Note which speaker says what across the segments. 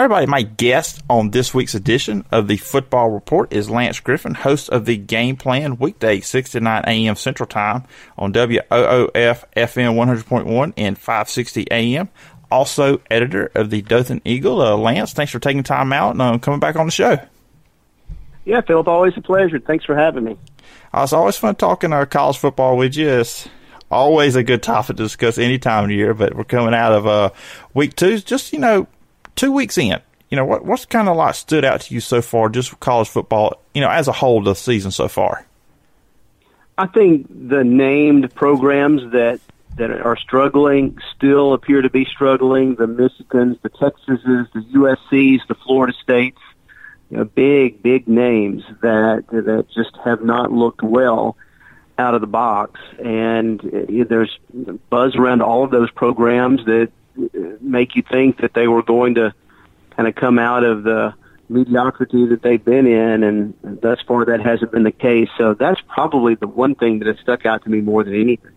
Speaker 1: Everybody, my guest on this week's edition of the Football Report is Lance Griffin, host of the Game Plan weekday 6 to 9 a.m. Central Time on WOOF FM 100.1 and 560 a.m. Also, editor of the Dothan Eagle. Uh, Lance, thanks for taking time out and uh, coming back on the show.
Speaker 2: Yeah, Phillip, always a pleasure. Thanks for having me.
Speaker 1: Uh, it's always fun talking uh, college football with you. It's always a good topic to discuss any time of year, but we're coming out of uh, week two. Just, you know, two weeks in, you know, what what's kind of like stood out to you so far, just college football, you know, as a whole, the season so far?
Speaker 2: I think the named programs that that are struggling still appear to be struggling. The Michigans, the Texases, the USC's, the Florida States, you know, big big names that that just have not looked well out of the box. And uh, there's buzz around all of those programs that make you think that they were going to kind of come out of the mediocrity that they've been in, and thus far that hasn't been the case. So that's probably the one thing that has stuck out to me more than anything.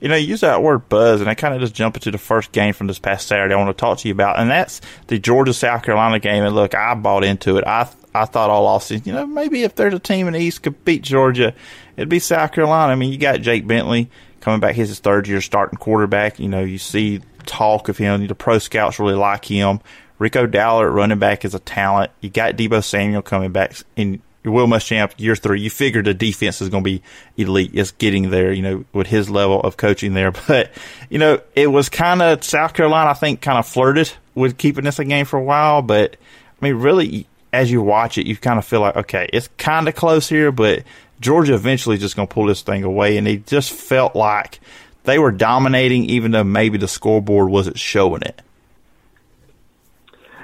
Speaker 1: You know, you use that word buzz, and I kind of just jump into the first game from this past Saturday I want to talk to you about, and that's the Georgia South Carolina game. And look, I bought into it. I I thought all offseason, you know, maybe if there's a team in the East could beat Georgia, it'd be South Carolina. I mean, you got Jake Bentley coming back, He's his third year starting quarterback. You know, you see talk of him. The pro scouts really like him. Rico Dowdle running back is a talent. You got Deebo Samuel coming back in Will Muschamp year three. You figure the defense is going to be elite. It's getting there, you know, with his level of coaching there. But, you know, it was kind of South Carolina, I think, kind of flirted with keeping this a game for a while. But, I mean, really, as you watch it, you kind of feel like, okay, it's kind of close here, but Georgia eventually just going to pull this thing away. And it just felt like they were dominating, even though maybe the scoreboard wasn't showing it.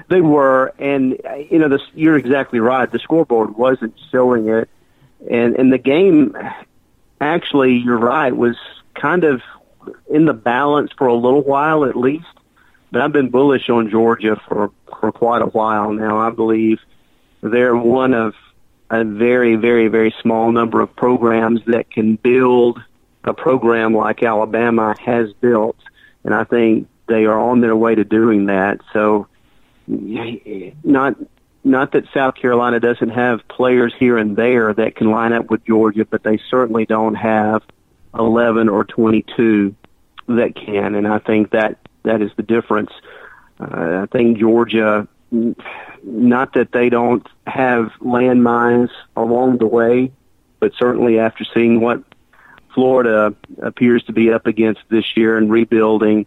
Speaker 2: They were, and uh, you know, you're exactly right. The scoreboard wasn't showing it, and and the game, actually, you're right, was kind of in the balance for a little while at least. But I've been bullish on Georgia for for quite a while now. I believe they're one of a very, very, very small number of programs that can build a program like Alabama has built, and I think they are on their way to doing that. So, not not that South Carolina doesn't have players here and there that can line up with Georgia, but they certainly don't have 11 or 22 that can, and I think that that is the difference. Uh, I think Georgia, not that they don't have landmines along the way, but certainly after seeing what Florida appears to be up against this year and rebuilding.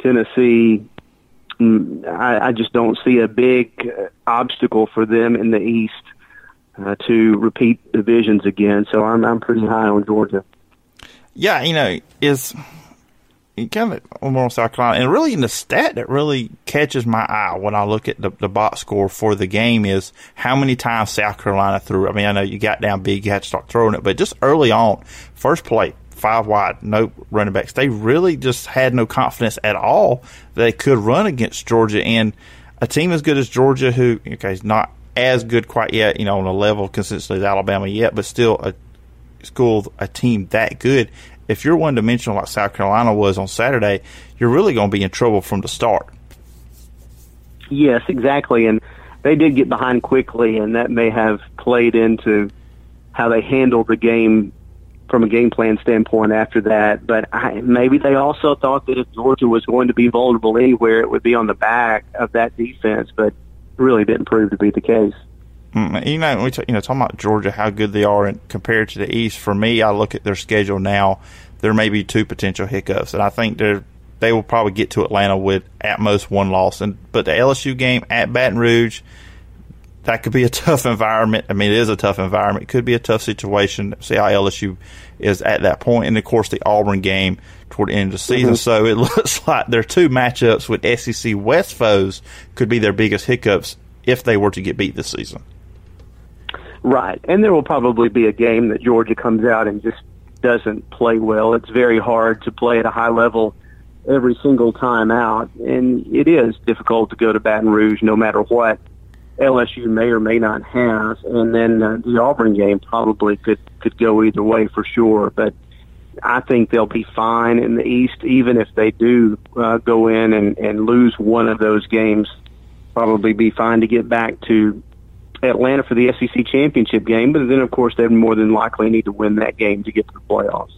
Speaker 2: Tennessee, mm, I, I just don't see a big uh, obstacle for them in the East uh, to repeat divisions again. So I'm I'm pretty high on Georgia.
Speaker 1: Yeah, you know, is kind of on South Carolina, and really in the stat that really catches my eye when I look at the, the box score for the game is how many times South Carolina threw. I mean, I know you got down big, you had to start throwing it, but just early on, first play, five wide, no running backs. They really just had no confidence at all that they could run against Georgia. And a team as good as Georgia, who okay is not as good quite yet, you know, on a level consistently as Alabama yet, but still a school, a team that good if you're one dimensional like South Carolina was on Saturday, you're really going to be in trouble from the start.
Speaker 2: Yes, exactly. And they did get behind quickly, and that may have played into how they handled the game from a game plan standpoint after that. But I, maybe they also thought that if Georgia was going to be vulnerable anywhere, it would be on the back of that defense, but really didn't prove to be the case.
Speaker 1: Mm, you know, we t- you know talking about Georgia, how good they are in, compared to the East. For me, I look at their schedule now. There may be two potential hiccups, and I think they they will probably get to Atlanta with at most one loss. And but the LSU game at Baton Rouge, that could be a tough environment. I mean, it is a tough environment. It could be a tough situation. See how LSU is at that point, and of course the Auburn game toward the end of the season. Mm-hmm. So it looks like their two matchups with SEC West foes could be their biggest hiccups if they were to get beat this season.
Speaker 2: Right. And there will probably be a game that Georgia comes out and just doesn't play well. It's very hard to play at a high level every single time out. And it is difficult to go to Baton Rouge no matter what LSU may or may not have. And then uh, the Auburn game probably could, could go either way for sure. But I think they'll be fine in the East, even if they do uh, go in and, and lose one of those games probably be fine to get back to Atlanta for the SEC championship game. But then, of course, they'd more than likely need to win that game to get to the playoffs.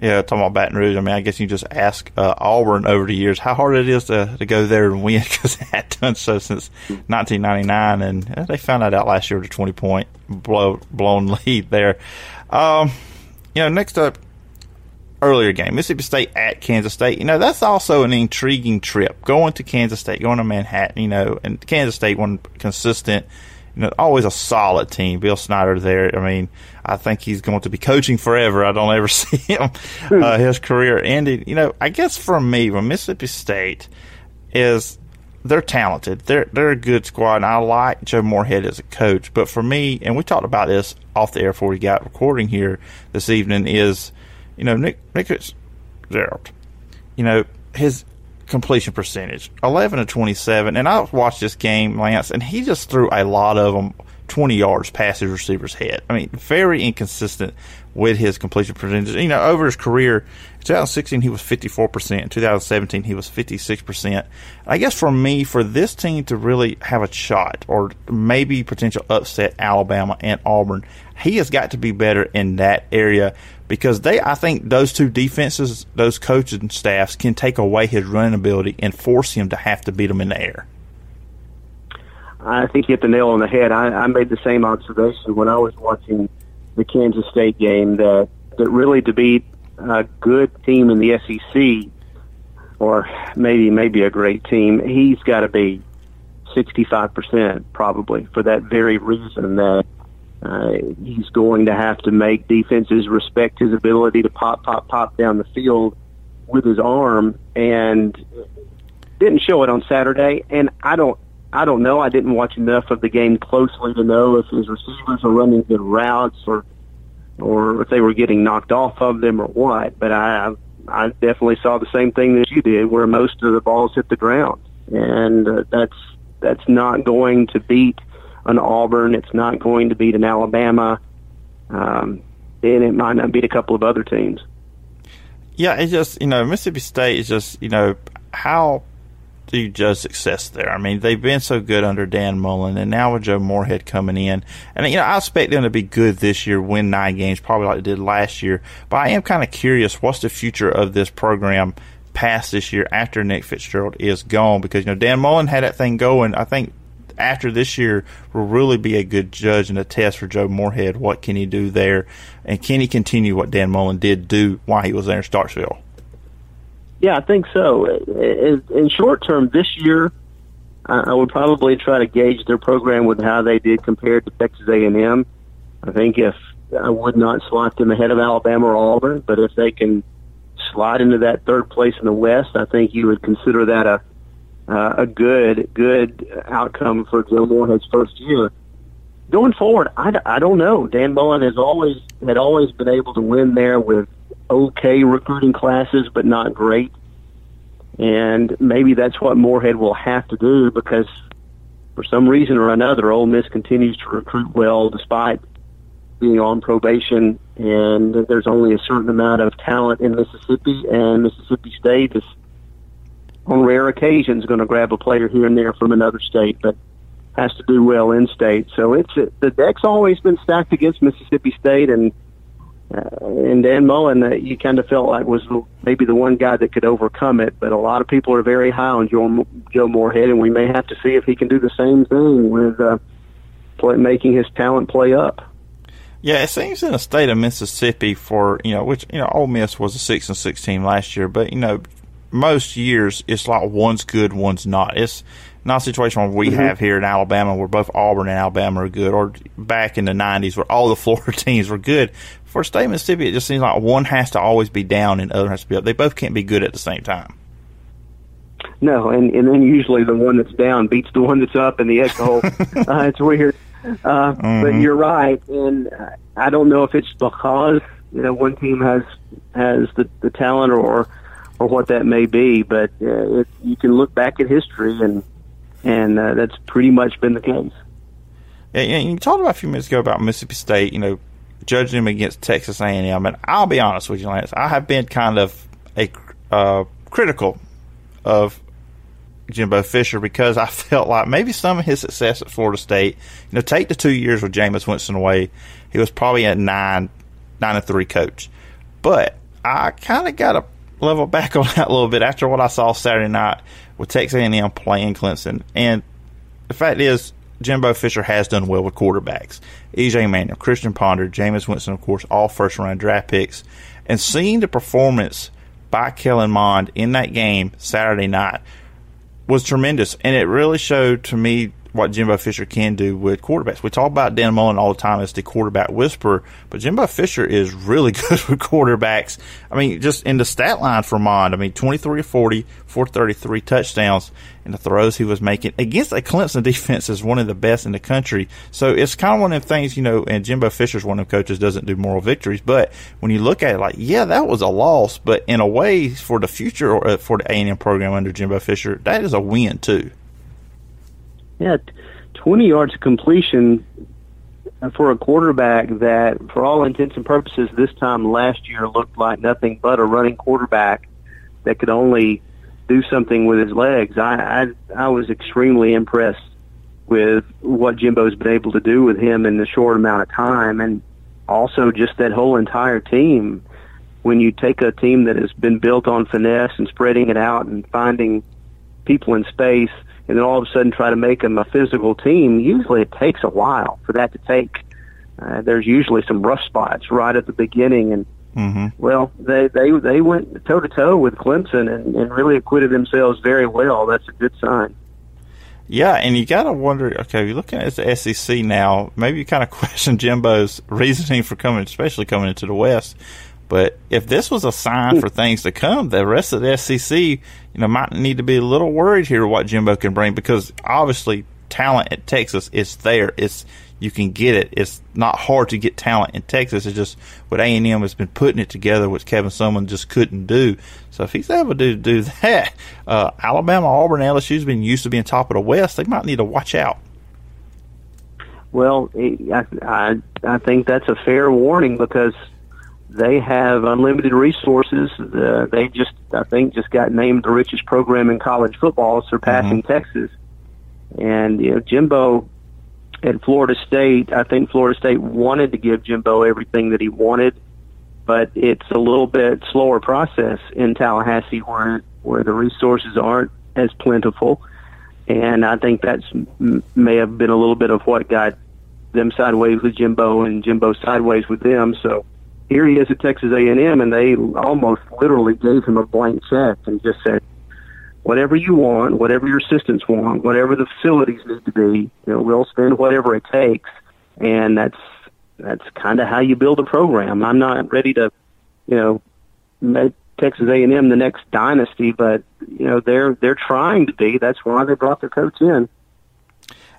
Speaker 1: Yeah, talking about Baton Rouge. I mean, I guess you just ask uh, Auburn over the years how hard it is to, to go there and win because they had done so since 1999, and uh, they found that out last year with a 20 point blow, blown lead there. Um, you know, next up, earlier game, Mississippi State at Kansas State. You know, that's also an intriguing trip. Going to Kansas State, going to Manhattan, you know, and Kansas State one consistent, you know, always a solid team. Bill Snyder there. I mean, I think he's going to be coaching forever. I don't ever see him uh, his career ending. You know, I guess for me, when Mississippi State is they're talented. They're they're a good squad, and I like Joe Moorhead as a coach. But for me, and we talked about this off the air before we got recording here this evening, is you know Nick Nick Fitzgerald, you know his completion percentage, eleven to twenty seven, and I watched this game, Lance, and he just threw a lot of them 20 yards past his receiver's head. I mean, very inconsistent with his completion percentage. You know, over his career, 2016 he was 54%, in 2017 he was 56%. I guess for me, for this team to really have a shot or maybe potential upset Alabama and Auburn, he has got to be better in that area because they, I think those two defenses, those coaching staffs can take away his running ability and force him to have to beat them in the air.
Speaker 2: I think you hit the nail on the head. I, I made the same observation when I was watching the Kansas State game that that really to beat a good team in the SEC, or maybe maybe a great team, he's got to be sixty five percent probably for that very reason that uh, he's going to have to make defenses respect his ability to pop pop pop down the field with his arm and didn't show it on Saturday and I don't I don't know. I didn't watch enough of the game closely to know if his receivers were running good routes or or if they were getting knocked off of them or what. But I I definitely saw the same thing that you did, where most of the balls hit the ground, and uh, that's that's not going to beat an Auburn. It's not going to beat an Alabama, um, and it might not beat a couple of other teams.
Speaker 1: Yeah, it's just you know Mississippi State is just you know how do you judge success there? I mean, they've been so good under Dan Mullen, and now with Joe Moorhead coming in, and you know, I expect them to be good this year, win nine games, probably like they did last year. But I am kind of curious, what's the future of this program past this year after Nick Fitzgerald is gone? Because you know, Dan Mullen had that thing going. I think after this year will really be a good judge and a test for Joe Moorhead. What can he do there, and can he continue what Dan Mullen did do while he was there in Starkville?
Speaker 2: Yeah, I think so. In short term, this year, I would probably try to gauge their program with how they did compared to Texas A&M. I think if I would not slot them ahead of Alabama or Auburn, but if they can slide into that third place in the West, I think you would consider that a uh, a good good outcome for Joe Moorhead's first year. Going forward, I, I don't know. Dan Mullen has always had always been able to win there with okay recruiting classes, but not great. And maybe that's what Moorhead will have to do because for some reason or another, Ole Miss continues to recruit well despite being on probation. And there's only a certain amount of talent in Mississippi, and Mississippi State is on rare occasions going to grab a player here and there from another state, but has to do well in state. So it's the deck's always been stacked against Mississippi State, and uh, and Dan Mullen, uh, you kind of felt like was maybe the one guy that could overcome it. But a lot of people are very high on Joe, Joe Moorhead, and we may have to see if he can do the same thing with uh, play, making his talent play up.
Speaker 1: Yeah, it seems in the state of Mississippi for you know, which you know, Ole Miss was a six and six team last year, but you know, most years it's like one's good, one's not. It's not a situation where we mm-hmm. have here in Alabama where both Auburn and Alabama are good, or back in the '90s where all the Florida teams were good. For State Mississippi, it just seems like one has to always be down and the other has to be up. They both can't be good at the same time.
Speaker 2: No, and and then usually the one that's down beats the one that's up in the Egg Bowl. uh, it's weird, uh, mm-hmm. but you're right, and I don't know if it's because you know one team has has the the talent or or what that may be, but uh, it, you can look back at history and and uh, that's pretty much been the case.
Speaker 1: Yeah, you talked about a few minutes ago about Mississippi State, you know, judging him against Texas A&M, and I'll be honest with you, Lance, I have been kind of a uh, critical of Jimbo Fisher because I felt like maybe some of his success at Florida State, you know, take the two years with Jameis Winston away, he was probably a nine, nine and three coach. But I kind of got to level back on that a little bit after what I saw Saturday night with Texas A&M playing Clemson. And the fact is, Jimbo Fisher has done well with quarterbacks. EJ Manuel, Christian Ponder, Jameis Winston, of course, all first round draft picks. And seeing the performance by Kellen Mond in that game Saturday night was tremendous. And it really showed to me what Jimbo Fisher can do with quarterbacks. We talk about Dan Mullen all the time as the quarterback whisperer, but Jimbo Fisher is really good with quarterbacks. I mean, just in the stat line for Mond, I mean, 23 40, 433 touchdowns, and the throws he was making against a Clemson defense is one of the best in the country. So it's kind of one of the things, you know, and Jimbo Fisher's one of the coaches doesn't do moral victories, but when you look at it, like, yeah, that was a loss, but in a way, for the future or uh, for the A&M program under Jimbo Fisher, that is a win too.
Speaker 2: Yeah, 20 yards of completion for a quarterback that, for all intents and purposes, this time last year looked like nothing but a running quarterback that could only do something with his legs. I I, I was extremely impressed with what Jimbo's been able to do with him in the short amount of time, and also just that whole entire team. When you take a team that has been built on finesse and spreading it out and finding people in space and then all of a sudden try to make them a physical team, usually it takes a while for that to take. Uh, there's usually some rough spots right at the beginning, and mm-hmm. well, they they they went toe to toe with Clemson and, and really acquitted themselves very well. That's a good sign.
Speaker 1: Yeah, and you got to wonder. Okay, you're looking at the SEC now. Maybe you kind of question Jimbo's reasoning for coming, especially coming into the West. But if this was a sign for things to come, the rest of the SEC, you know, might need to be a little worried here what Jimbo can bring because obviously talent at Texas is there. It's you can get it. It's not hard to get talent in Texas. It's just what A and M has been putting it together, which Kevin Sumlin just couldn't do. So if he's able to do that, uh, Alabama, Auburn, LSU's been used to being top of the West. They might need to watch out.
Speaker 2: Well, I I, I think that's a fair warning because they have unlimited resources. Uh, they just, I think, just got named the richest program in college football, surpassing mm-hmm. Texas. And you know, Jimbo at Florida State, I think Florida State wanted to give Jimbo everything that he wanted, but it's a little bit slower process in Tallahassee where where the resources aren't as plentiful. And I think that's may have been a little bit of what got them sideways with Jimbo and Jimbo sideways with them. So here he is at Texas A&M, and they almost literally gave him a blank check and just said, whatever you want, whatever your assistants want, whatever the facilities need to be, you know, we'll spend whatever it takes. And that's that's kind of how you build a program. I'm not ready to, you know, make Texas A&M the next dynasty, but you know they're they're trying to be. That's why they brought their coach in.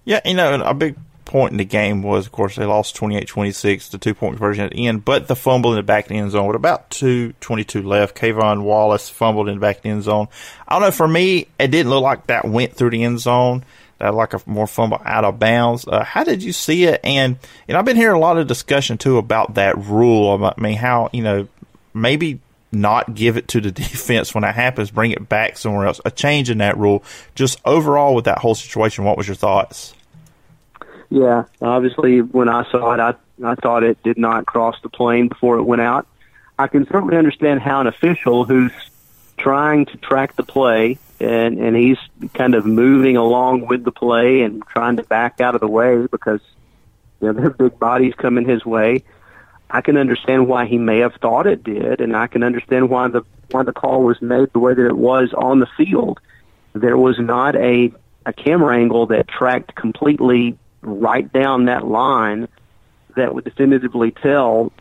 Speaker 1: Yeah, you know, a big point in the game was, of course, they lost 28-26, the two-point conversion at the end, but the fumble in the back end zone with about 2.22 left. K'Von Wallace fumbled in the back end zone. I don't know, for me, it didn't look like that went through the end zone. That like a more fumble out of bounds. Uh, how did you see it? And, and I've been hearing a lot of discussion, too, about that rule. I mean, how, you know, maybe not give it to the defense when that happens, bring it back somewhere else. A change in that rule. Just overall with that whole situation, what was your thoughts?
Speaker 2: Yeah, obviously, when I saw it, I I thought it did not cross the plane before it went out. I can certainly understand how an official who's trying to track the play and and he's kind of moving along with the play and trying to back out of the way because you know their big bodies coming his way. I can understand why he may have thought it did, and I can understand why the why the call was made the way that it was on the field. There was not a a camera angle that tracked completely right down that line that would definitively tell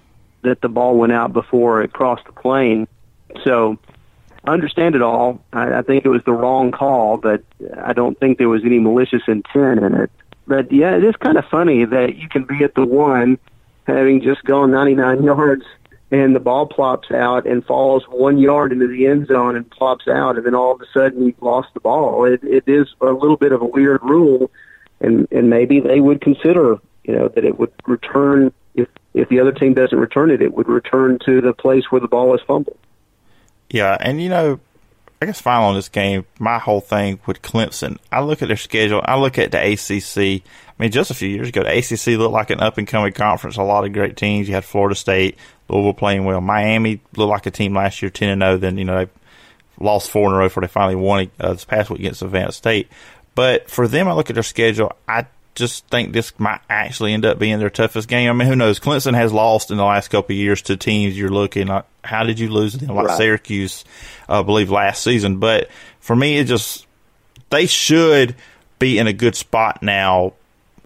Speaker 2: that the ball went out before it crossed the plane. So I understand it all. I, I think it was the wrong call, but I don't think there was any malicious intent in it. But yeah, it is kind of funny that you can be at the one having just gone 99 yards and the ball plops out and falls one yard into the end zone and plops out, and then all of a sudden you've lost the ball. It, it is a little bit of a weird rule maybe they would consider you know that it would return if if the other team doesn't return it, it would return to the place where the ball is fumbled.
Speaker 1: Yeah, and you know, I guess final on this game, my whole thing with Clemson, I look at their schedule, I look at the ACC. I mean, just a few years ago, the ACC looked like an up and coming conference. A lot of great teams. You had Florida State, Louisville playing well. Miami looked like a team last year, ten and zero. Then you know they lost four in a row before they finally won uh, this past week against Savannah State. But for them, I look at their schedule. I just think this might actually end up being their toughest game. I mean, who knows? Clemson has lost in the last couple of years to teams you're looking like, how did you lose to them? Like right. Syracuse, uh, I believe, last season. But for me, it just, they should be in a good spot now.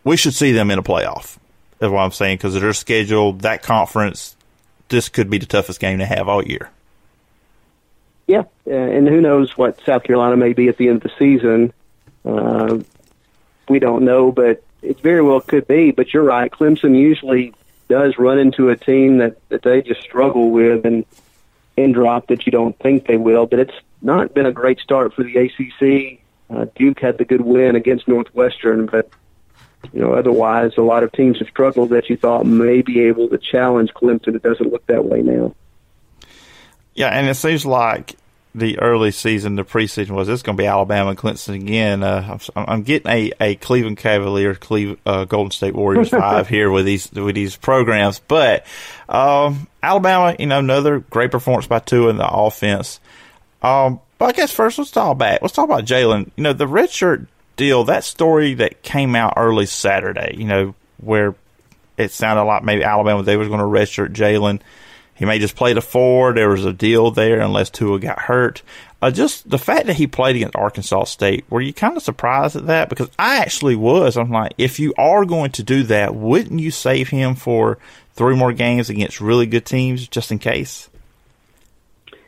Speaker 1: We should see them in a playoff, is what I'm saying, because of their schedule, that conference, this could be the toughest game to have all year.
Speaker 2: Yeah, and who knows what South Carolina may be at the end of the season. Uh, we don't know, but it very well could be. But you're right. Clemson usually does run into a team that, that they just struggle with and and drop that you don't think they will. But it's not been a great start for the ACC. Uh, Duke had the good win against Northwestern, but you know otherwise a lot of teams have struggled that you thought may be able to challenge Clemson. It doesn't look that way now.
Speaker 1: Yeah, and it seems like the early season, the preseason was it's going to be Alabama and Clemson again. Uh, I'm, I'm, getting a, a Cleveland Cavalier, Cleveland, uh, Golden State Warriors five here with these with these programs, but um, Alabama, you know, another great performance by Tua in the offense. Um, but I guess first let's talk back. Let's talk about Jalen. You know, the redshirt deal. That story that came out early Saturday. You know, where it sounded like maybe Alabama they was going to redshirt Jalen. He may just play the four. There was a deal there unless Tua got hurt. Uh, just the fact that he played against Arkansas State, were you kind of surprised at that? Because I actually was. I'm like, if you are going to do that, wouldn't you save him for three more games against really good teams just in case?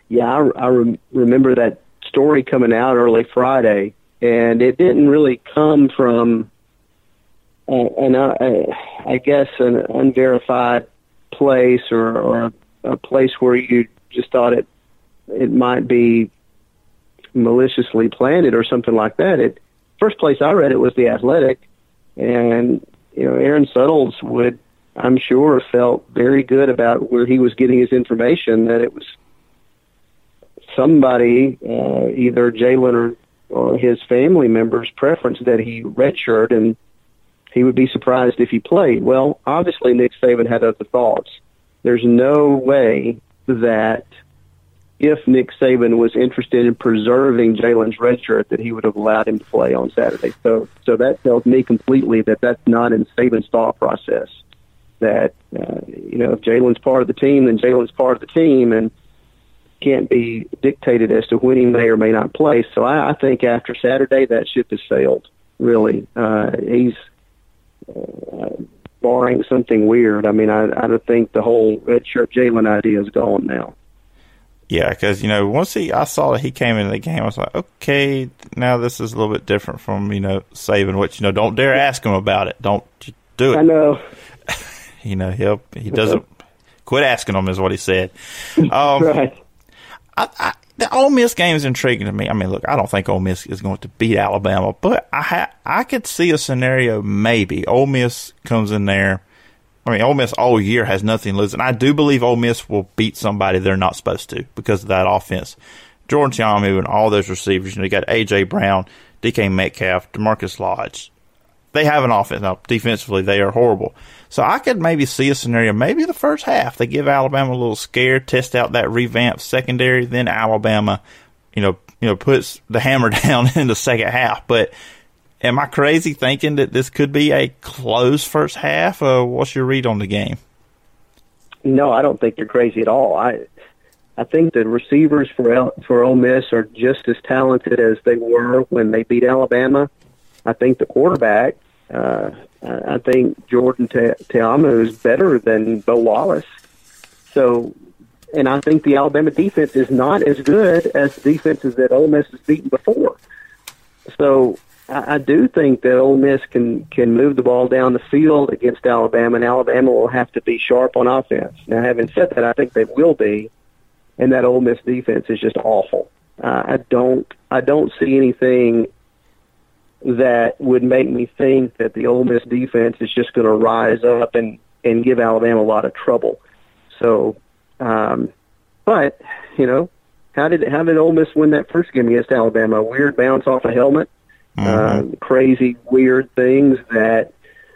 Speaker 2: Yeah, I, I re- remember that story coming out early Friday, and it didn't really come from uh, an, uh, I guess, an unverified place or, or a place where you just thought it it might be maliciously planted or something like that. It first place I read it was the Athletic, and you know Aaron Suttles would I'm sure felt very good about where he was getting his information that it was somebody uh, either Jalen or or his family members' preference that he redshirt and he would be surprised if he played. Well, obviously Nick Saban had other thoughts. There's no way that if Nick Saban was interested in preserving Jalen's red shirt, that he would have allowed him to play on Saturday. So, so that tells me completely that that's not in Saban's thought process. That uh, you know, if Jalen's part of the team, then Jalen's part of the team, and can't be dictated as to when he may or may not play. So, I, I think after Saturday, that ship has sailed. Really, uh, he's. Uh, barring something weird. I mean, I I think the whole redshirt Jalen idea is gone now.
Speaker 1: Yeah, because you know, once he I saw that he came into the game, I was like, okay, now this is a little bit different from you know saving. which you know, don't dare ask him about it. Don't do it.
Speaker 2: I know.
Speaker 1: you know, he'll he doesn't quit asking him is what he said. Um,
Speaker 2: right.
Speaker 1: I, I, the Ole Miss game is intriguing to me. I mean, look, I don't think Ole Miss is going to beat Alabama, but I ha- I could see a scenario maybe Ole Miss comes in there. I mean, Ole Miss all year has nothing to lose, and I do believe Ole Miss will beat somebody they're not supposed to because of that offense. Jordan Ta'amu and all those receivers. You know, you got AJ Brown, DK Metcalf, DaMarkus Lodge. They have an offense now. Defensively, they are horrible. So I could maybe see a scenario, maybe the first half, they give Alabama a little scare, test out that revamped secondary, then Alabama, you know, you know, puts the hammer down in the second half. But am I crazy thinking that this could be a close first half? Uh, what's your read on the game?
Speaker 2: No, I don't think you're crazy at all. I I think the receivers for for Ole Miss are just as talented as they were when they beat Alabama. I think the quarterback uh, I think Jordan Te- is better than Bo Wallace. So, and I think the Alabama defense is not as good as the defenses that Ole Miss has beaten before. So, I, I do think that Ole Miss can can move the ball down the field against Alabama, and Alabama will have to be sharp on offense. Now, having said that, I think they will be, and that Ole Miss defense is just awful. Uh, I don't I don't see anything that would make me think that the Ole Miss defense is just going to rise up and and give Alabama a lot of trouble. So, um, but you know, how did how did Ole Miss win that first game against Alabama? A weird bounce off a helmet, mm-hmm. uh, crazy weird things that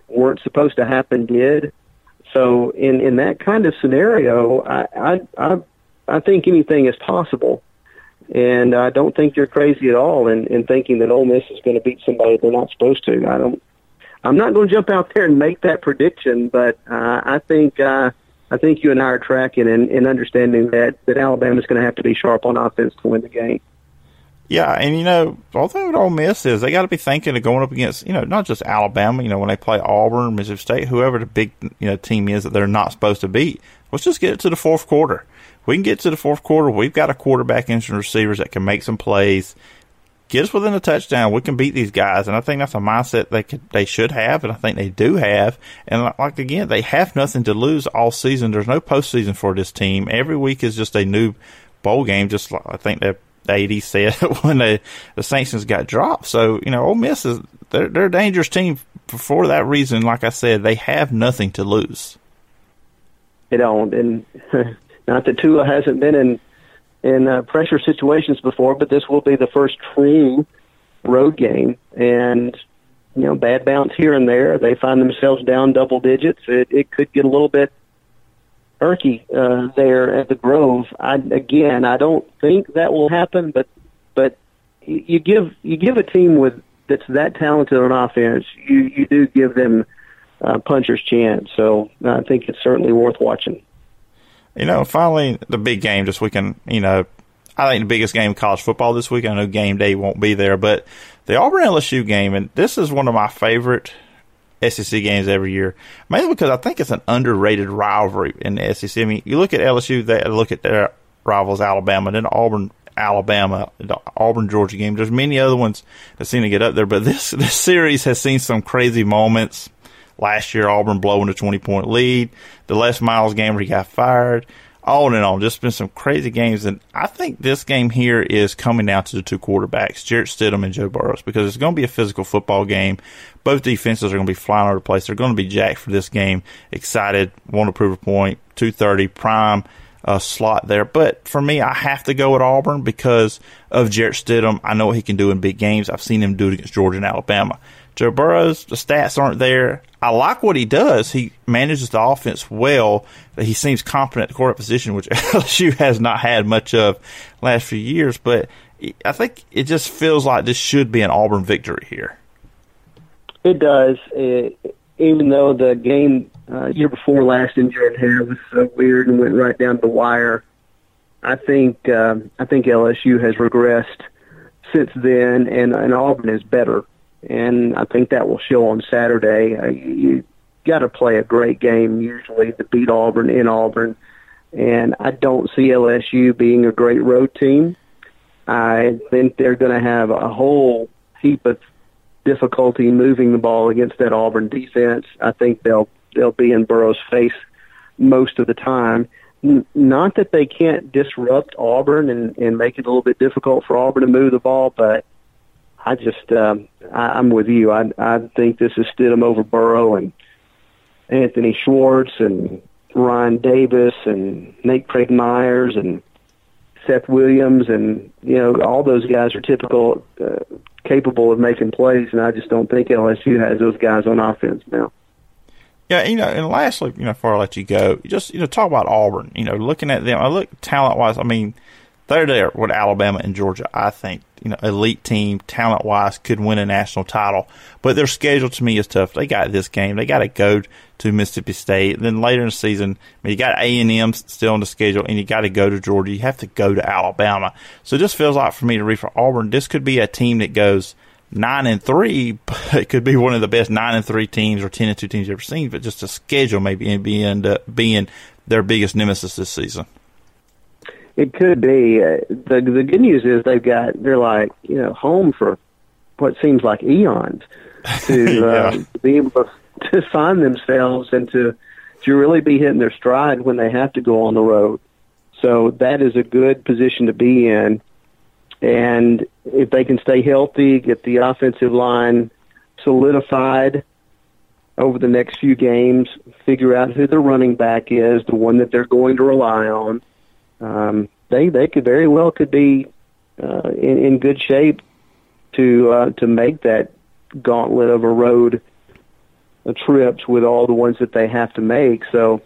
Speaker 2: weren't supposed to happen did. So in in that kind of scenario, I I I, I think anything is possible. And I don't think you're crazy at all in, in thinking that Ole Miss is going to beat somebody they're not supposed to. I don't. I'm not going to jump out there and make that prediction, but uh, I think uh, I think you and I are tracking and, and understanding that that Alabama's going to have to be sharp on offense to win the game.
Speaker 1: Yeah, and you know, although Ole Miss is, they got to be thinking of going up against, you know, not just Alabama. You know, when they play Auburn, Mississippi State, whoever the big you know team is that they're not supposed to beat. Let's just get it to the fourth quarter we can get to the fourth quarter. We've got a quarterback and receivers that can make some plays. Get us within a touchdown. We can beat these guys, and I think that's a mindset they could, they should have, and I think they do have. And like again, they have nothing to lose all season. There's no postseason for this team. Every week is just a new bowl game. Just like I think that AD said when the the sanctions got dropped. So you know, Ole Miss is they're, they're a dangerous team for that reason. Like I said, they have nothing to lose.
Speaker 2: They don't, and Not that Tua hasn't been in in uh, pressure situations before, but this will be the first true road game, and you know, bad bounce here and there. They find themselves down double digits. It, it could get a little bit murky uh, there at the Grove. I, again, I don't think that will happen, but but you give you give a team with that's that talented on offense, you you do give them uh, puncher's chance. So I think it's certainly worth watching.
Speaker 1: You know, finally, the big game this weekend, you know, I think the biggest game of college football this week. I know game day won't be there, but the Auburn LSU game, and this is one of my favorite SEC games every year, mainly because I think it's an underrated rivalry in the SEC. I mean, you look at LSU, they look at their rivals, Alabama, then Auburn, Alabama, the Auburn Georgia game. There's many other ones that seem to get up there, but this this series has seen some crazy moments. Last year, Auburn blowing a 20 point lead. The Les Miles game where he got fired. On and on. Just been some crazy games. And I think this game here is coming down to the two quarterbacks, Jarrett Stidham and Joe Burrows, because it's going to be a physical football game. Both defenses are going to be flying over the place. They're going to be jacked for this game. Excited, want to prove a point. 230 prime uh, slot there. But for me, I have to go at Auburn because of Jarrett Stidham. I know what he can do in big games. I've seen him do it against Georgia and Alabama. Joe Burrows, the stats aren't there. I like what he does. He manages the offense well. He seems competent at the quarterback position, which LSU has not had much of last few years. But I think it just feels like this should be an Auburn victory here.
Speaker 2: It does. It, even though the game uh, year before last in Jordan was so weird and went right down the wire, I think um, I think LSU has regressed since then, and, and Auburn is better and I think that will show on Saturday. Uh, you got to play a great game usually to beat Auburn in Auburn, and I don't see LSU being a great road team. I think they're going to have a whole heap of difficulty moving the ball against that Auburn defense. I think they'll they'll be in Burrow's face most of the time. Not that they can't disrupt Auburn and, and make it a little bit difficult for Auburn to move the ball, but I just um, I, I'm with you. I I think this is Stidham over Burrow and Anthony Schwartz and Ryan Davis and Nate Craig Myers and Seth Williams and you know all those guys are typical uh, capable of making plays, and I just don't think LSU has those guys on offense now.
Speaker 1: Yeah, you know, and lastly, you know, before I let you go, just you know, talk about Auburn. You know, looking at them, I look talent wise. I mean, they're there with Alabama and Georgia. I think you know, elite team, talent wise, could win a national title. But their schedule to me is tough. They got this game. They got to go to Mississippi State. Then later in the season, I mean, you got A and M still on the schedule, and you got to go to Georgia. You have to go to Alabama. So it just feels like for me to read for Auburn, this could be a team that goes nine and three, but it could be one of the best nine and three teams or ten and two teams you've ever seen. But just the schedule maybe up being their biggest nemesis this season.
Speaker 2: It could be. Uh, the the good news is they've got they're like you know home for what seems like eons to, yeah. uh, to be able to, to find themselves and to to really be hitting their stride when they have to go on the road. So that is a good position to be in. And if they can stay healthy, get the offensive line solidified over the next few games, figure out who the running back is, the one that they're going to rely on, um, they they could very well could be uh, in, in good shape to uh, to make that gauntlet of a road uh, trips with all the ones that they have to make. So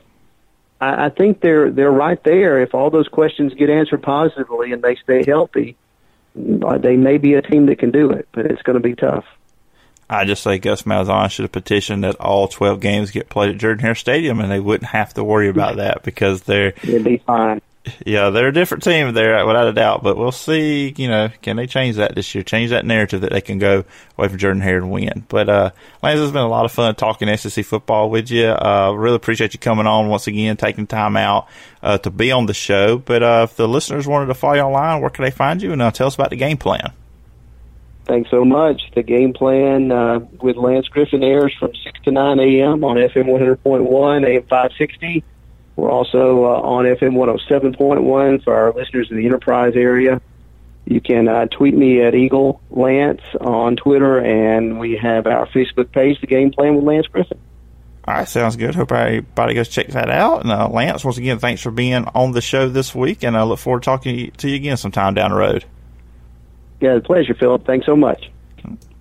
Speaker 2: I, I think they're they're right there. If all those questions get answered positively and they stay healthy, uh, they may be a team that can do it. But it's going to be tough.
Speaker 1: I just say Gus Malzahn should have petitioned that all 12 games get played at Jordan Hare Stadium, and they wouldn't have to worry about that because they're
Speaker 2: it'd be fine
Speaker 1: yeah, they're a different team there without a doubt. But we'll see. You know, can they change that this year? Change that narrative that they can go away from Jordan Hare and win. But uh, Lance, it's been a lot of fun talking SEC football with you. Uh, really appreciate you coming on once again, taking time out uh, to be on the show. But uh, if the listeners wanted to follow you online, where can they find you? And uh, tell us about the game plan.
Speaker 2: Thanks so much. The game plan uh, with Lance Griffin airs from 6 to 9 a.m. on FM 100.1, AM 560 we're also uh, on FM 107.1 for our listeners in the Enterprise area. You can uh, tweet me at Eagle Lance on Twitter, and we have our Facebook page, The Game Plan with Lance Griffin.
Speaker 1: All right, sounds good. Hope everybody goes check that out. And uh, Lance, once again, thanks for being on the show this week, and I look forward to talking to you again sometime down the road.
Speaker 2: Yeah, pleasure, Phillip. Thanks so much.